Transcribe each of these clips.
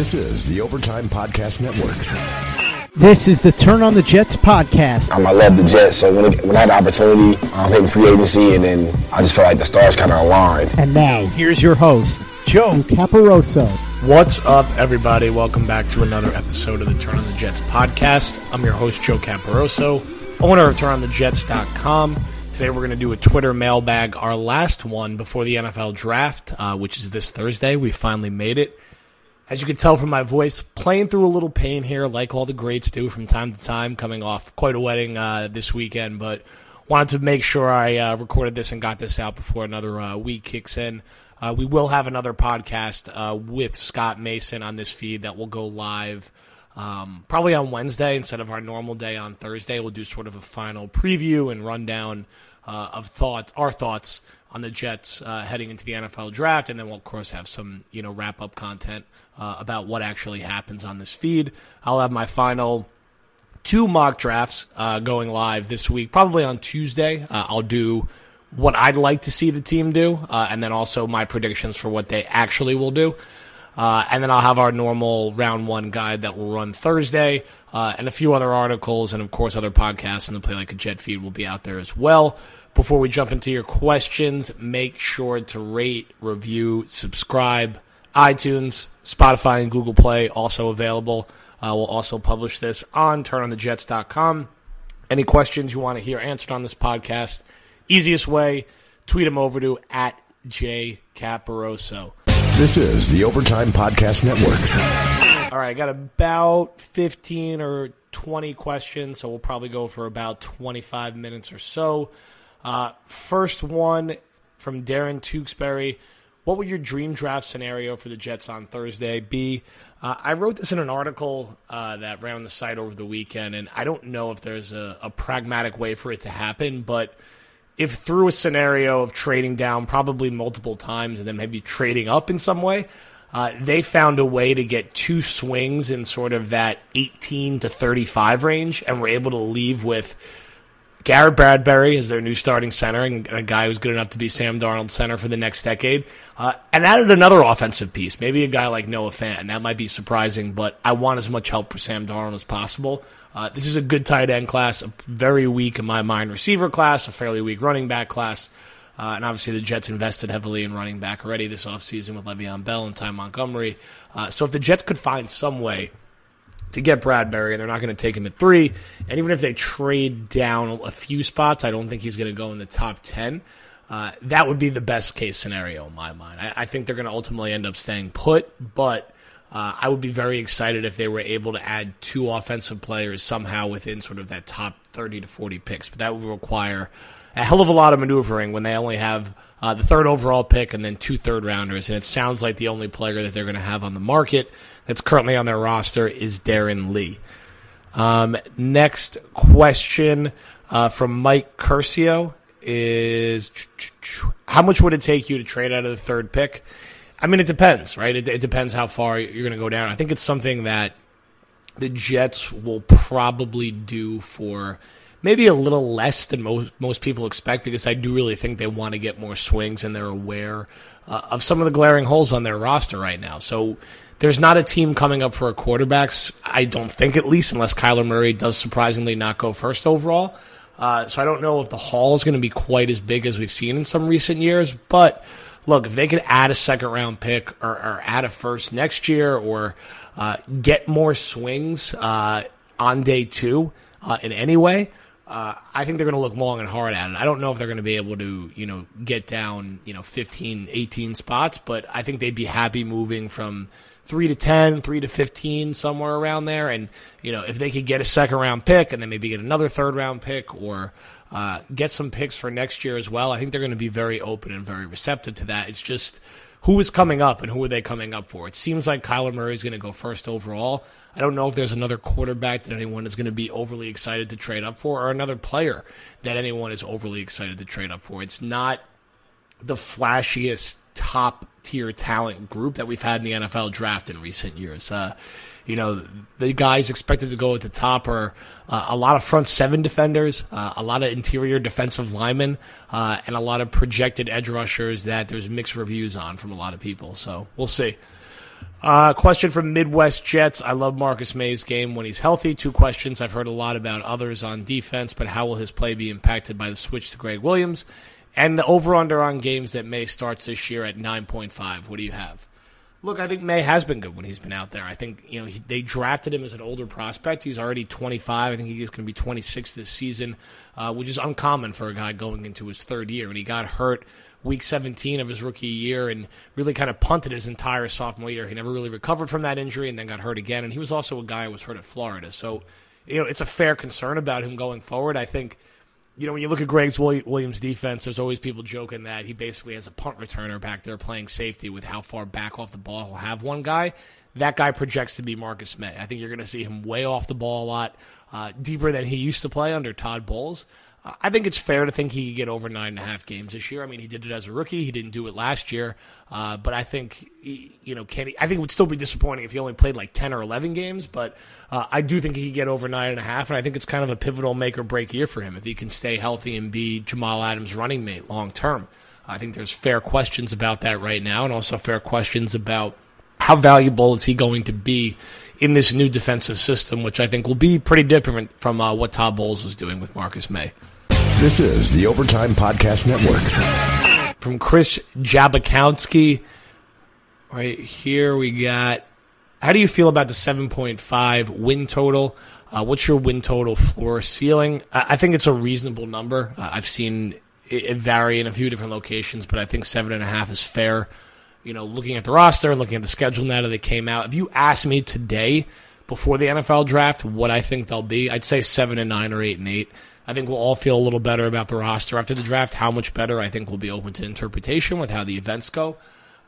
This is the Overtime Podcast Network. This is the Turn on the Jets podcast. Um, I love the Jets, so when, it, when I had the opportunity, I um, hitting free agency, and then I just felt like the stars kind of aligned. And now, here's your host, Joe Caparoso. What's up, everybody? Welcome back to another episode of the Turn on the Jets podcast. I'm your host, Joe Caparoso, owner of TurnOnTheJets.com. Today, we're going to do a Twitter mailbag, our last one before the NFL draft, uh, which is this Thursday. We finally made it. As you can tell from my voice, playing through a little pain here, like all the greats do from time to time, coming off quite a wedding uh, this weekend, but wanted to make sure I uh, recorded this and got this out before another uh, week kicks in. Uh, we will have another podcast uh, with Scott Mason on this feed that will go live um, probably on Wednesday instead of our normal day on Thursday. We'll do sort of a final preview and rundown uh, of thoughts, our thoughts on the Jets uh, heading into the NFL draft, and then we'll of course have some you know wrap up content uh, about what actually happens on this feed. I'll have my final two mock drafts uh, going live this week, probably on Tuesday. Uh, I'll do what I'd like to see the team do, uh, and then also my predictions for what they actually will do. Uh, and then I'll have our normal round one guide that will run Thursday, and a few other articles, and of course other podcasts and the Play Like a Jet feed will be out there as well. Before we jump into your questions, make sure to rate, review, subscribe. iTunes, Spotify, and Google Play also available. Uh, we'll also publish this on turnonthejets.com. Any questions you want to hear answered on this podcast, easiest way, tweet them over to at J Caparoso. This is the Overtime Podcast Network. All right, I got about 15 or 20 questions, so we'll probably go for about 25 minutes or so. Uh, first one from Darren Tewksbury. What would your dream draft scenario for the Jets on Thursday be? Uh, I wrote this in an article uh, that ran on the site over the weekend, and I don't know if there's a, a pragmatic way for it to happen, but if through a scenario of trading down probably multiple times and then maybe trading up in some way, uh, they found a way to get two swings in sort of that 18 to 35 range and were able to leave with Garrett Bradbury is their new starting center and a guy who's good enough to be Sam Darnold's center for the next decade. Uh, and added another offensive piece, maybe a guy like Noah Fant. That might be surprising, but I want as much help for Sam Darnold as possible. Uh, this is a good tight end class, a very weak, in my mind, receiver class, a fairly weak running back class. Uh, and obviously, the Jets invested heavily in running back already this offseason with Le'Veon Bell and Ty Montgomery. Uh, so if the Jets could find some way to get Bradbury, and they're not going to take him at three. And even if they trade down a few spots, I don't think he's going to go in the top 10. Uh, that would be the best case scenario in my mind. I, I think they're going to ultimately end up staying put, but uh, I would be very excited if they were able to add two offensive players somehow within sort of that top 30 to 40 picks. But that would require a hell of a lot of maneuvering when they only have uh, the third overall pick and then two third rounders. And it sounds like the only player that they're going to have on the market that's currently on their roster is Darron Lee. Um, next question uh, from Mike Curcio is how much would it take you to trade out of the third pick? I mean, it depends, right? It, it depends how far you're going to go down. I think it's something that the Jets will probably do for maybe a little less than most most people expect because I do really think they want to get more swings and they're aware uh, of some of the glaring holes on their roster right now. So there's not a team coming up for a quarterbacks. I don't think at least unless Kyler Murray does surprisingly not go first overall. Uh, so I don't know if the haul is going to be quite as big as we've seen in some recent years. But look, if they could add a second round pick or, or add a first next year or uh, get more swings uh, on day two uh, in any way, uh, I think they're going to look long and hard at it. I don't know if they're going to be able to, you know, get down, you know, 15, 18 spots, but I think they'd be happy moving from three to 10, three to 15, somewhere around there. And, you know, if they could get a second round pick and then maybe get another third round pick or uh, get some picks for next year as well, I think they're going to be very open and very receptive to that. It's just who is coming up and who are they coming up for? It seems like Kyler Murray is going to go first overall. I don't know if there's another quarterback that anyone is going to be overly excited to trade up for or another player that anyone is overly excited to trade up for. It's not the flashiest top tier talent group that we've had in the NFL draft in recent years. Uh, you know, the guys expected to go at the top are uh, a lot of front seven defenders, uh, a lot of interior defensive linemen, uh, and a lot of projected edge rushers that there's mixed reviews on from a lot of people. So we'll see. Uh, question from Midwest Jets. I love Marcus Maye's game when he's healthy. Two questions. I've heard a lot about others on defense, but how will his play be impacted by the switch to Gregg Williams? And the over under on games that Maye starts this year at 9.5. What do you have? Look, I think Maye has been good when he's been out there. I think you know he, they drafted him as an older prospect. He's already 25. I think he's going to be 26 this season, uh, which is uncommon for a guy going into his third year. And he got hurt week 17 of his rookie year and really kind of punted his entire sophomore year. He never really recovered from that injury and then got hurt again. And he was also a guy who was hurt at Florida. So, you know, it's a fair concern about him going forward. I think you know, when you look at Gregg's Williams' defense, there's always people joking that he basically has a punt returner back there playing safety with how far back off the ball he'll have one guy. That guy projects to be Marcus Maye. I think you're going to see him way off the ball a lot, uh, deeper than he used to play under Todd Bowles. I think it's fair to think he could get over nine and a half games this year. I mean, he did it as a rookie. He didn't do it last year, uh, but I think you know, he, I think it would still be disappointing if he only played like ten or eleven games. But uh, I do think he could get over nine and a half, and I think it's kind of a pivotal make or break year for him if he can stay healthy and be Jamal Adams' running mate long term. I think there's fair questions about that right now, and also fair questions about how valuable is he going to be in this new defensive system, which I think will be pretty different from uh, what Todd Bowles was doing with Marcus Maye. This is the Overtime Podcast Network. From Chris Jabakowski, right here we got. How do you feel about the 7.5 win total? Uh, what's your win total floor ceiling? I, I think it's a reasonable number. Uh, I've seen it, it, vary in a few different locations, but I think seven and a half is fair. You know, looking at the roster and looking at the schedule now that they came out. If you ask me today, before the NFL draft, what I think they'll be, I'd say seven and nine or eight and eight. I think we'll all feel a little better about the roster after the draft. How much better, I think, will be open to interpretation with how the events go.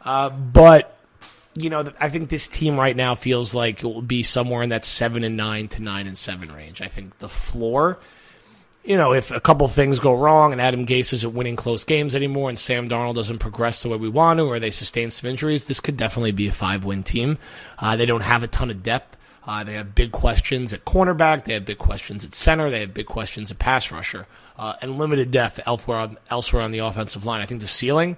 Uh, but you know, I think this team right now feels like it will be somewhere in that seven and nine to nine and seven range. I think the floor. You know, if a couple things go wrong and Adam Gase isn't winning close games anymore and Sam Darnold doesn't progress the way we want to or they sustain some injuries, this could definitely be a five win team. Uh, they don't have a ton of depth. Uh, they have big questions at cornerback. They have big questions at center. They have big questions at pass rusher, uh, and limited depth elsewhere on, elsewhere on the offensive line. I think the ceiling.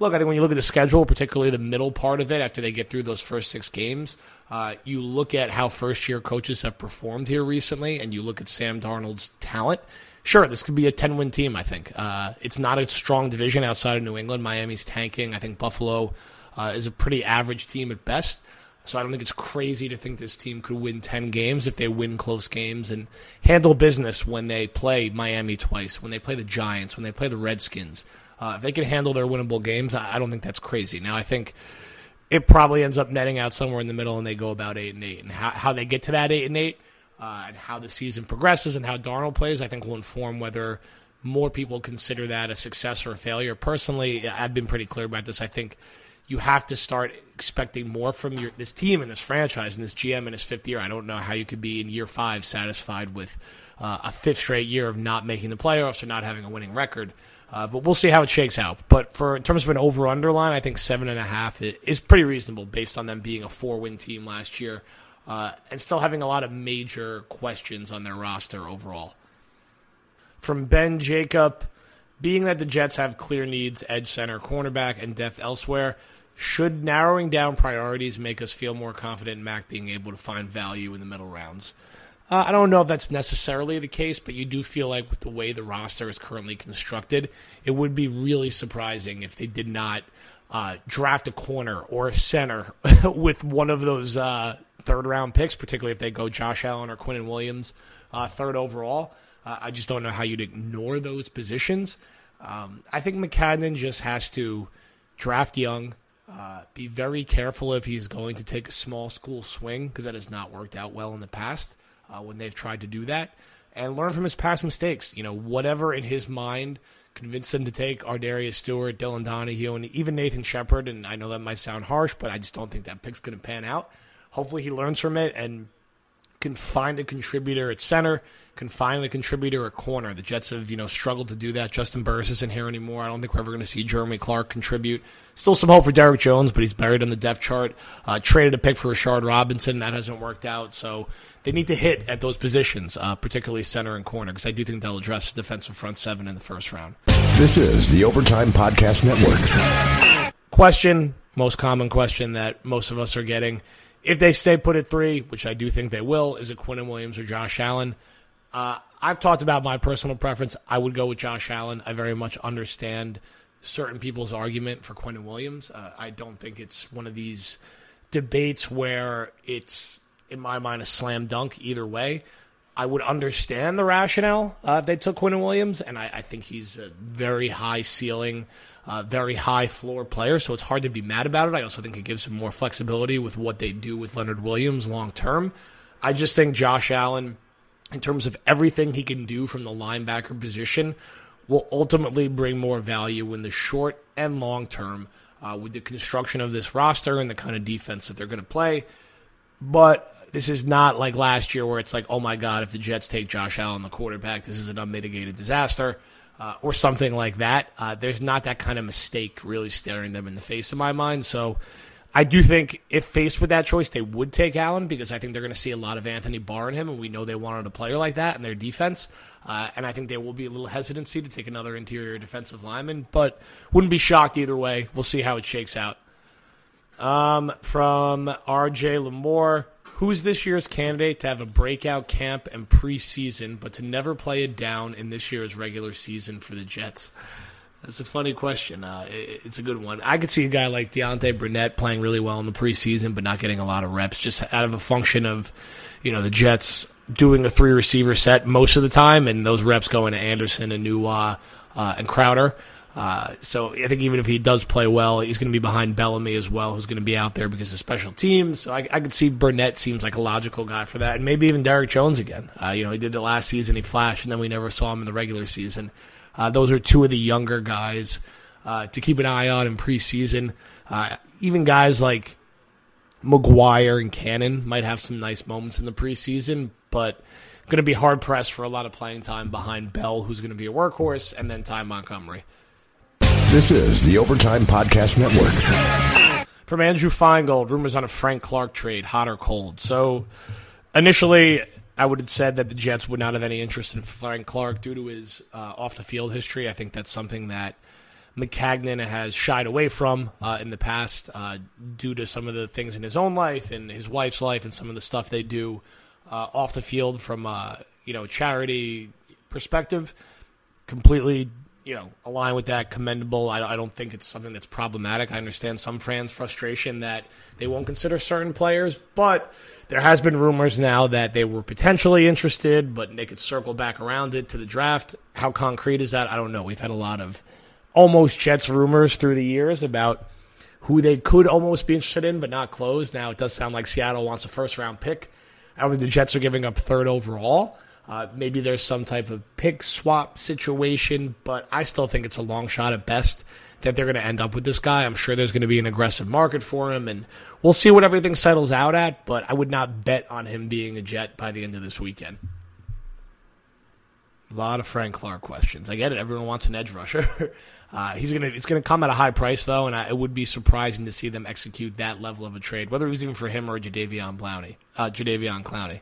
Look, I think when you look at the schedule, particularly the middle part of it, after they get through those first six games, uh, you look at how first year coaches have performed here recently, and you look at Sam Darnold's talent. Sure, this could be a 10 win team, I think. Uh, it's not a strong division outside of New England. Miami's tanking. I think Buffalo uh, is a pretty average team at best. So I don't think it's crazy to think this team could win 10 games if they win close games and handle business when they play Miami twice, when they play the Giants, when they play the Redskins. Uh, if they can handle their winnable games, I don't think that's crazy. Now, I think it probably ends up netting out somewhere in the middle and they go about 8 and 8. And how, how they get to that 8 and 8 uh, and how the season progresses and how Darnold plays, I think will inform whether more people consider that a success or a failure. Personally, I've been pretty clear about this. I think you have to start expecting more from your this team and this franchise and this GM in his fifth year. I don't know how you could be in year five satisfied with uh, a fifth straight year of not making the playoffs or not having a winning record. Uh, but we'll see how it shakes out. But for in terms of an over underline, I think seven and a half is pretty reasonable based on them being a four win team last year uh, and still having a lot of major questions on their roster overall. From Ben Jacob, being that the Jets have clear needs, edge center, cornerback, and depth elsewhere, should narrowing down priorities make us feel more confident in Mac being able to find value in the middle rounds? Uh, I don't know if that's necessarily the case, but you do feel like with the way the roster is currently constructed, it would be really surprising if they did not uh, draft a corner or a center with one of those uh, third round picks, particularly if they go Josh Allen or Quinnen Williams uh, third overall. Uh, I just don't know how you'd ignore those positions. Um, I think Maccagnan just has to draft young, uh, be very careful if he's going to take a small school swing because that has not worked out well in the past uh, when they've tried to do that, and learn from his past mistakes. You know, whatever in his mind convinced him to take Ardarius Stewart, Dylan Donahue, and even Nathan Shepherd. And I know that might sound harsh, but I just don't think that pick's going to pan out. Hopefully, he learns from it and can find a contributor at center, can find a contributor at corner. The Jets have, you know, struggled to do that. Juston Burris isn't here anymore. I don't think we're ever going to see Jeremy Clark contribute. Still some hope for Derrick Jones, but he's buried on the depth chart. Uh, traded a pick for Rashard Robinson. That hasn't worked out. So they need to hit at those positions, uh, particularly center and corner, because I do think they'll address the defensive front seven in the first round. This is the Overtime Podcast Network. question, most common question that most of us are getting. If they stay put at three, which I do think they will, is it Quinnen Williams or Josh Allen? Uh, I've talked about my personal preference. I would go with Josh Allen. I very much understand certain people's argument for Quinnen Williams. Uh, I don't think it's one of these debates where it's, in my mind, a slam dunk either way. I would understand the rationale uh, if they took Quinnen Williams, and I, I, think he's a very high ceiling, uh, very high floor player, so it's hard to be mad about it. I also think it gives him more flexibility with what they do with Leonard Williams long term. I just think Josh Allen, in terms of everything he can do from the linebacker position, will ultimately bring more value in the short and long term uh, with the construction of this roster and the kind of defense that they're going to play. But this is not like last year where it's like, oh my God, if the Jets take Josh Allen, the quarterback, this is an unmitigated disaster. Uh, or something like that. Uh, there's not that kind of mistake really staring them in the face in my mind. So I do think if faced with that choice, they would take Allen because I think they're going to see a lot of Anthony Barr in him, and we know they wanted a player like that in their defense. Uh, and I think there will be a little hesitancy to take another interior defensive lineman, but wouldn't be shocked either way. We'll see how it shakes out. Um, from RJ Lamore, who's this year's candidate to have a breakout camp and preseason, but to never play it down in this year's regular season for the Jets? That's a funny question. Uh, it, it's a good one. I could see a guy like Deontay Burnett playing really well in the preseason, but not getting a lot of reps, just out of a function of, you know, the Jets doing a three receiver set most of the time, and those reps going to Anderson and Nua uh, and Crowder. Uh, so I think even if he does play well, he's going to be behind Bellamy as well, who's going to be out there because of special teams. So I, I could see Burnett seems like a logical guy for that, and maybe even Derrick Jones again. Uh, you know, he did it last season, he flashed, and then we never saw him in the regular season. Uh, those are two of the younger guys uh, to keep an eye on in preseason. Uh, even guys like McGuire and Cannon might have some nice moments in the preseason, but going to be hard pressed for a lot of playing time behind Bell, who's going to be a workhorse, and then Ty Montgomery. This is the Overtime Podcast Network. From Andrew Feingold, rumors on a Frank Clark trade, hot or cold. So, initially, I would have said that the Jets would not have any interest in Frank Clark due to his uh, off the field history. I think that's something that Maccagnan has shied away from uh, in the past uh, due to some of the things in his own life and his wife's life and some of the stuff they do uh, off the field from uh, you know charity perspective. Completely you know, align with that. Commendable. I, I, don't think it's something that's problematic. I understand some fans' frustration that they won't consider certain players, but there has been rumors now that they were potentially interested, but they could circle back around it to the draft. How concrete is that? I don't know. We've had a lot of almost Jets rumors through the years about who they could almost be interested in, but not close. Now it does sound like Seattle wants a first round pick. I don't think the Jets are giving up third overall. Uh, maybe there's some type of pick swap situation, but I still think it's a long shot at best that they're going to end up with this guy. I'm sure there's going to be an aggressive market for him, and we'll see what everything settles out at, but I would not bet on him being a Jet by the end of this weekend. A lot of Frank Clark questions. I get it. Everyone wants an edge rusher. Uh, he's gonna. It's gonna come at a high price though, and I, it would be surprising to see them execute that level of a trade, whether it was even for him or Jadeveon Clowney. Uh, Jadeveon Clowney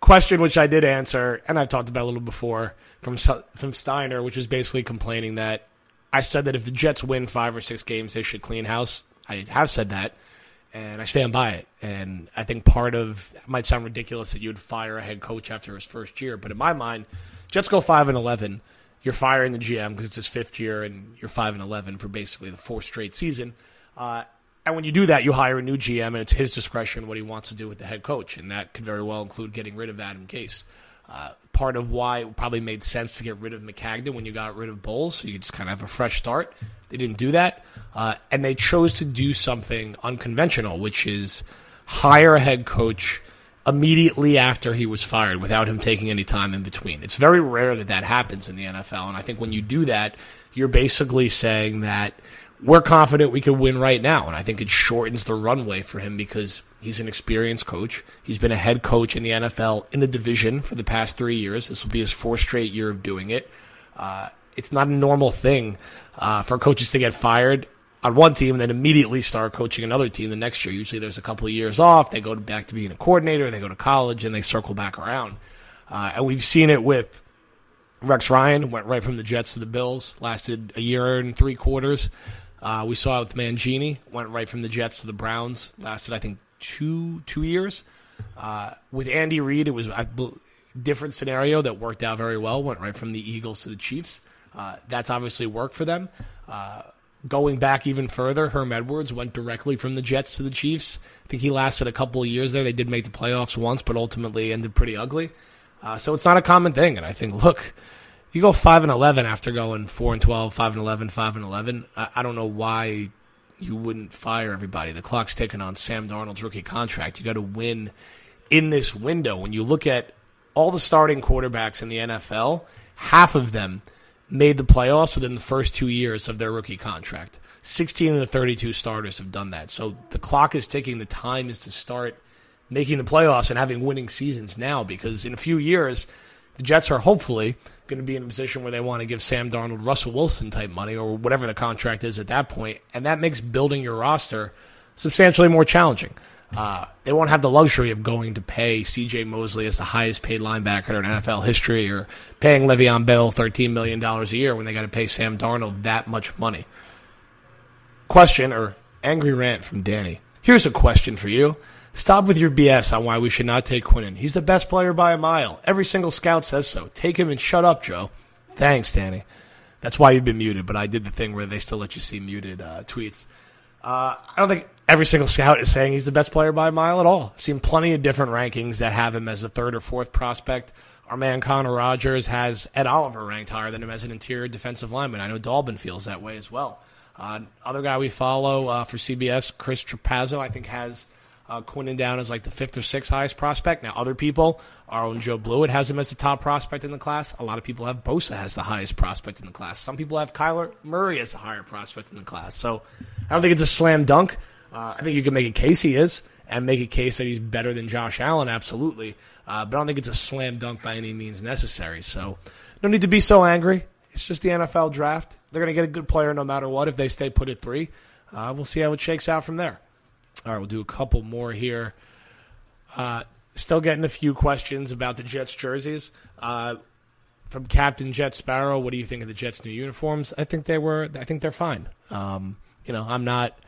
question which I did answer, and I've talked about a little before from from Steiner, which is basically complaining that I said that if the Jets win five or six games, they should clean house. I have said that, and I stand by it. And I think part of it might sound ridiculous that you would fire a head coach after his first year, but in my mind, Jets go five and eleven. You're firing the GM because it's his fifth year, and you're five and eleven for basically the fourth straight season. Uh, and when you do that, you hire a new GM, and it's his discretion what he wants to do with the head coach, and that could very well include getting rid of Adam Gase. Uh, part of why it probably made sense to get rid of Maccagnan when you got rid of Bowles, so you just kind of have a fresh start. They didn't do that, uh, and they chose to do something unconventional, which is hire a head coach immediately after he was fired without him taking any time in between. It's very rare that that happens in the NFL, and I think when you do that, you're basically saying that – we're confident we can win right now. And I think it shortens the runway for him because he's an experienced coach. He's been a head coach in the NFL in the division for the past three years. This will be his fourth straight year of doing it. Uh, it's not a normal thing uh, for coaches to get fired on one team and then immediately start coaching another team the next year. Usually there's a couple of years off. They go back to being a coordinator, they go to college, and they circle back around. Uh, and we've seen it with Rex Ryan, went right from the Jets to the Bills, lasted a year and three quarters. Uh, we saw it with Mangini, went right from the Jets to the Browns, lasted I think two two years. Uh, with Andy Reid, it was a different scenario that worked out very well. Went right from the Eagles to the Chiefs. Uh, that's obviously worked for them. Uh, going back even further, Herm Edwards went directly from the Jets to the Chiefs. I think he lasted a couple of years there. They did make the playoffs once, but ultimately ended pretty ugly. Uh, so it's not a common thing. And I think, look, you go five and eleven after going four and 12, 5 and 11, 5 and eleven. I, I don't know why you wouldn't fire everybody. The clock's ticking on Sam Darnold's rookie contract. You got to win in this window. When you look at all the starting quarterbacks in the NFL, half of them made the playoffs within the first two years of their rookie contract. 16 of the 32 starters have done that. So the clock is ticking. The time is to start making the playoffs and having winning seasons now because in a few years, the Jets are hopefully going to be in a position where they want to give Sam Darnold Russell Wilson type money or whatever the contract is at that point, and that makes building your roster substantially more challenging. Uh, they won't have the luxury of going to pay C.J. Mosley as the highest paid linebacker in NFL history, or paying Le'Veon Bell thirteen million dollars a year when they got to pay Sam Darnold that much money. Question or angry rant from Danny. Here's a question for you. Stop with your BS on why we should not take Quinnen. He's the best player by a mile. Every single scout says so. Take him and shut up, Joe. Thanks, Danny. That's why you've been muted, but I did the thing where they still let you see muted uh, tweets. Uh, I don't think every single scout is saying he's the best player by a mile at all. I've seen plenty of different rankings that have him as a third or fourth prospect. Our man Connor Rogers has Ed Oliver ranked higher than him as an interior defensive lineman. I know Dalbin feels that way as well. Uh, other guy we follow uh, for CBS, Chris Trapasso, I think has uh, Quinnen down as like the fifth or sixth highest prospect. Now, other people, our own Joe Blewett has him as the top prospect in the class. A lot of people have Bosa as the highest prospect in the class. Some people have Kyler Murray as the higher prospect in the class. So I don't think it's a slam dunk. Uh, I think you can make a case he is, and make a case that he's better than Josh Allen, absolutely. Uh, but I don't think it's a slam dunk by any means necessary. So no need to be so angry. It's just the NFL draft. They're going to get a good player no matter what if they stay put at three. Uh, we'll see how it shakes out from there. All right, we'll do a couple more here. Uh, still getting a few questions about the Jets jerseys. Uh, from Captain Jet Sparrow, what do you think of the Jets' new uniforms? I think they were. I think they're fine. Um, you know, I'm not.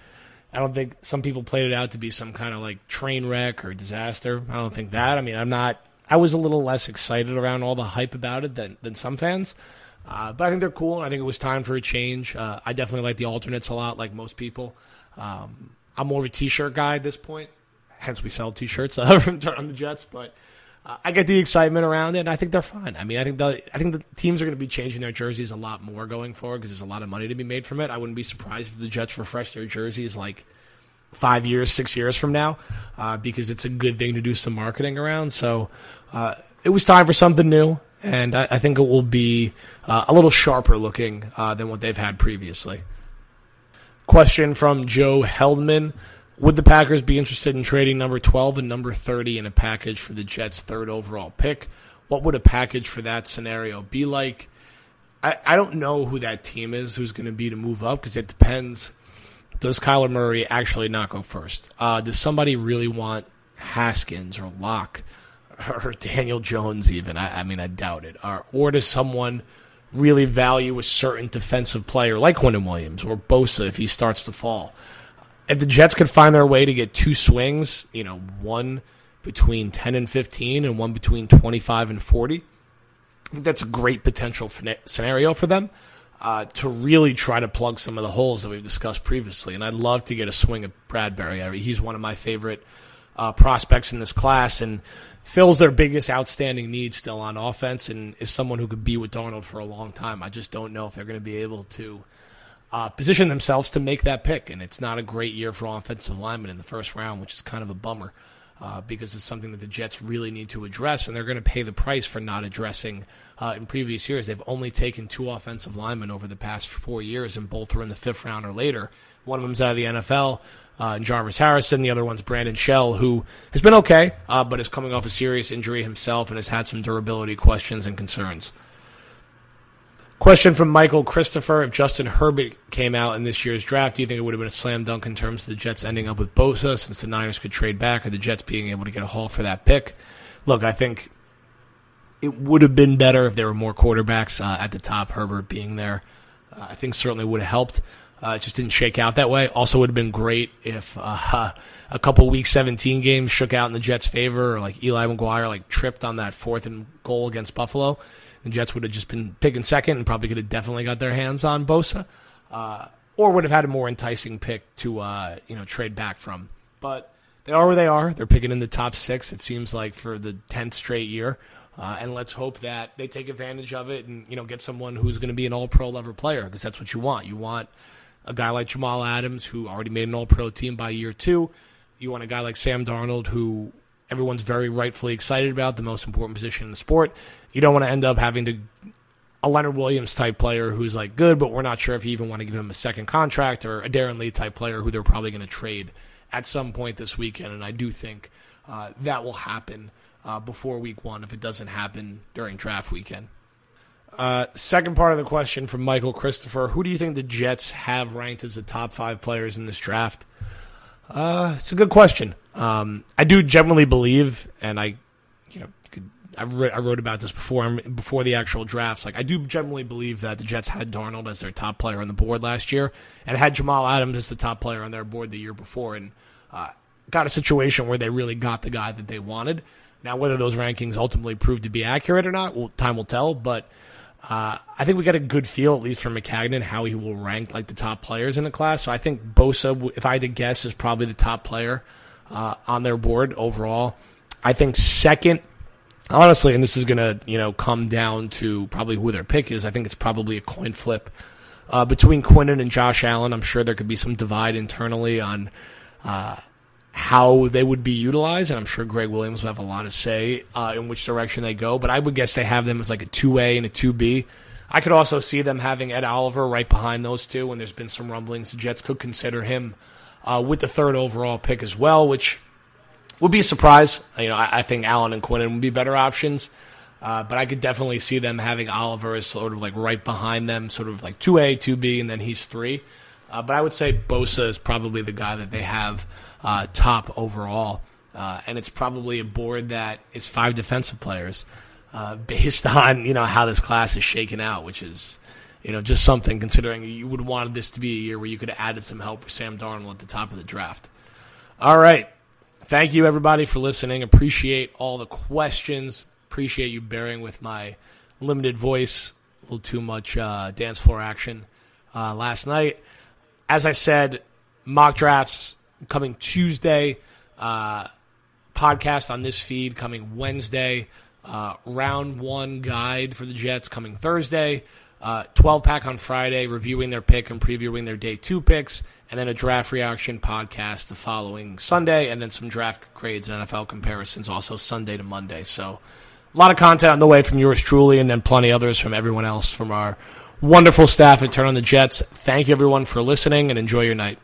I don't think some people played it out to be some kind of like train wreck or disaster. I don't think that. I mean, I'm not. I was a little less excited around all the hype about it than than some fans. Uh, but I think they're cool, and I think it was time for a change. Uh, I definitely like the alternates a lot, like most people. Um, I'm more of a t-shirt guy at this point. Hence, we sell t-shirts uh, from Turn on the Jets. But uh, I get the excitement around it, and I think they're fine. I mean, I think the I think the teams are going to be changing their jerseys a lot more going forward because there's a lot of money to be made from it. I wouldn't be surprised if the Jets refresh their jerseys like five years, six years from now, uh, because it's a good thing to do some marketing around. So uh, it was time for something new, and I, I think it will be uh, a little sharper looking uh, than what they've had previously. Question from Joe Heldman. Would the Packers be interested in trading number 12 and number 30 in a package for the Jets' third overall pick? What would a package for that scenario be like? I, I don't know who that team is who's going to be to move up because it depends. Does Kyler Murray actually not go first? Uh, does somebody really want Haskins or Lock or Daniel Jones even? I, I mean, I doubt it. Or, or does someone really value a certain defensive player like Quinnen Williams or Bosa if he starts to fall. If the Jets could find their way to get two swings, you know, one between 10 and 15 and one between 25 and 40, I think that's a great potential scenario for them uh, to really try to plug some of the holes that we've discussed previously. And I'd love to get a swing at Bradbury. I mean, he's one of my favorite uh, prospects in this class. And fills their biggest outstanding need still on offense and is someone who could be with Darnold for a long time. I just don't know if they're going to be able to uh, position themselves to make that pick. And it's not a great year for offensive linemen in the first round, which is kind of a bummer uh, because it's something that the Jets really need to address, and they're going to pay the price for not addressing. Uh, in previous years, they've only taken two offensive linemen over the past four years, and both were in the fifth round or later. One of them's out of the NFL uh, and Jarvis Harrison. The other one's Brandon Shell, who has been okay, uh, but is coming off a serious injury himself and has had some durability questions and concerns. Question from Michael Christopher. If Justin Herbert came out in this year's draft, do you think it would have been a slam dunk in terms of the Jets ending up with Bosa since the Niners could trade back or the Jets being able to get a haul for that pick? Look, I think it would have been better if there were more quarterbacks uh, at the top, Herbert being there. Uh, I think certainly would have helped. Uh, it just didn't shake out that way. Also, would have been great if uh, a couple Week 17 games shook out in the Jets' favor, or like Eli McGuire like tripped on that fourth and goal against Buffalo. The Jets would have just been picking second and probably could have definitely got their hands on Bosa, uh, or would have had a more enticing pick to uh, you know trade back from. But they are where they are. They're picking in the top six. It seems like for the tenth straight year. Uh, and let's hope that they take advantage of it and you know get someone who's going to be an All Pro level player because that's what you want. You want a guy like Jamal Adams who already made an All Pro team by year two. You want a guy like Sam Darnold who everyone's very rightfully excited about, the most important position in the sport. You don't want to end up having to a Leonard Williams type player who's like good, but we're not sure if you even want to give him a second contract, or a Darron Lee type player who they're probably going to trade at some point this weekend. And I do think uh, that will happen uh, before week one if it doesn't happen during draft weekend. Uh, second part of the question from Michael Christopher Who do you think the Jets have ranked as the top five players in this draft? Uh, it's a good question. Um, I do generally believe, and I, you know, I, I wrote about this before before the actual drafts. Like I do generally believe that the Jets had Darnold as their top player on the board last year, and had Jamal Adams as the top player on their board the year before, and uh, got a situation where they really got the guy that they wanted. Now, whether those rankings ultimately prove to be accurate or not, well, time will tell. But uh, I think we got a good feel, at least from Maccagnan, how he will rank like the top players in the class. So I think Bosa, if I had to guess, is probably the top player uh, on their board overall. I think second, honestly, and this is going to you know come down to probably who their pick is. I think it's probably a coin flip uh, between Quinnen and Josh Allen. I'm sure there could be some divide internally on uh, how they would be utilized, and I'm sure Gregg Williams will have a lot to say uh, in which direction they go. But I would guess they have them as like a two A and a two B. I could also see them having Ed Oliver right behind those two, and there's been some rumblings the Jets could consider him uh, with the third overall pick as well, which would be a surprise. You know, I, I think Allen and Quinnen would be better options. Uh, but I could definitely see them having Oliver as sort of like right behind them, sort of like 2A, 2B, and then he's three. Uh, but I would say Bosa is probably the guy that they have uh, top overall. Uh, and it's probably a board that is five defensive players uh, based on you know how this class is shaken out, which is you know just something considering you would want this to be a year where you could have added some help for Sam Darnold at the top of the draft. All right, thank you everybody for listening. Appreciate all the questions. Appreciate you bearing with my limited voice. A little too much uh, dance floor action uh, last night. As I said, mock drafts coming Tuesday. Uh, podcast on this feed coming Wednesday. Uh, round one guide for the Jets coming Thursday. Uh, 12 pack on Friday, reviewing their pick and previewing their day two picks, and then a draft reaction podcast the following Sunday, and then some draft grades and NFL comparisons also Sunday to Monday. So a lot of content on the way from yours truly, and then plenty others from everyone else from our wonderful staff at Turn on the Jets. Thank you everyone for listening, and enjoy your night.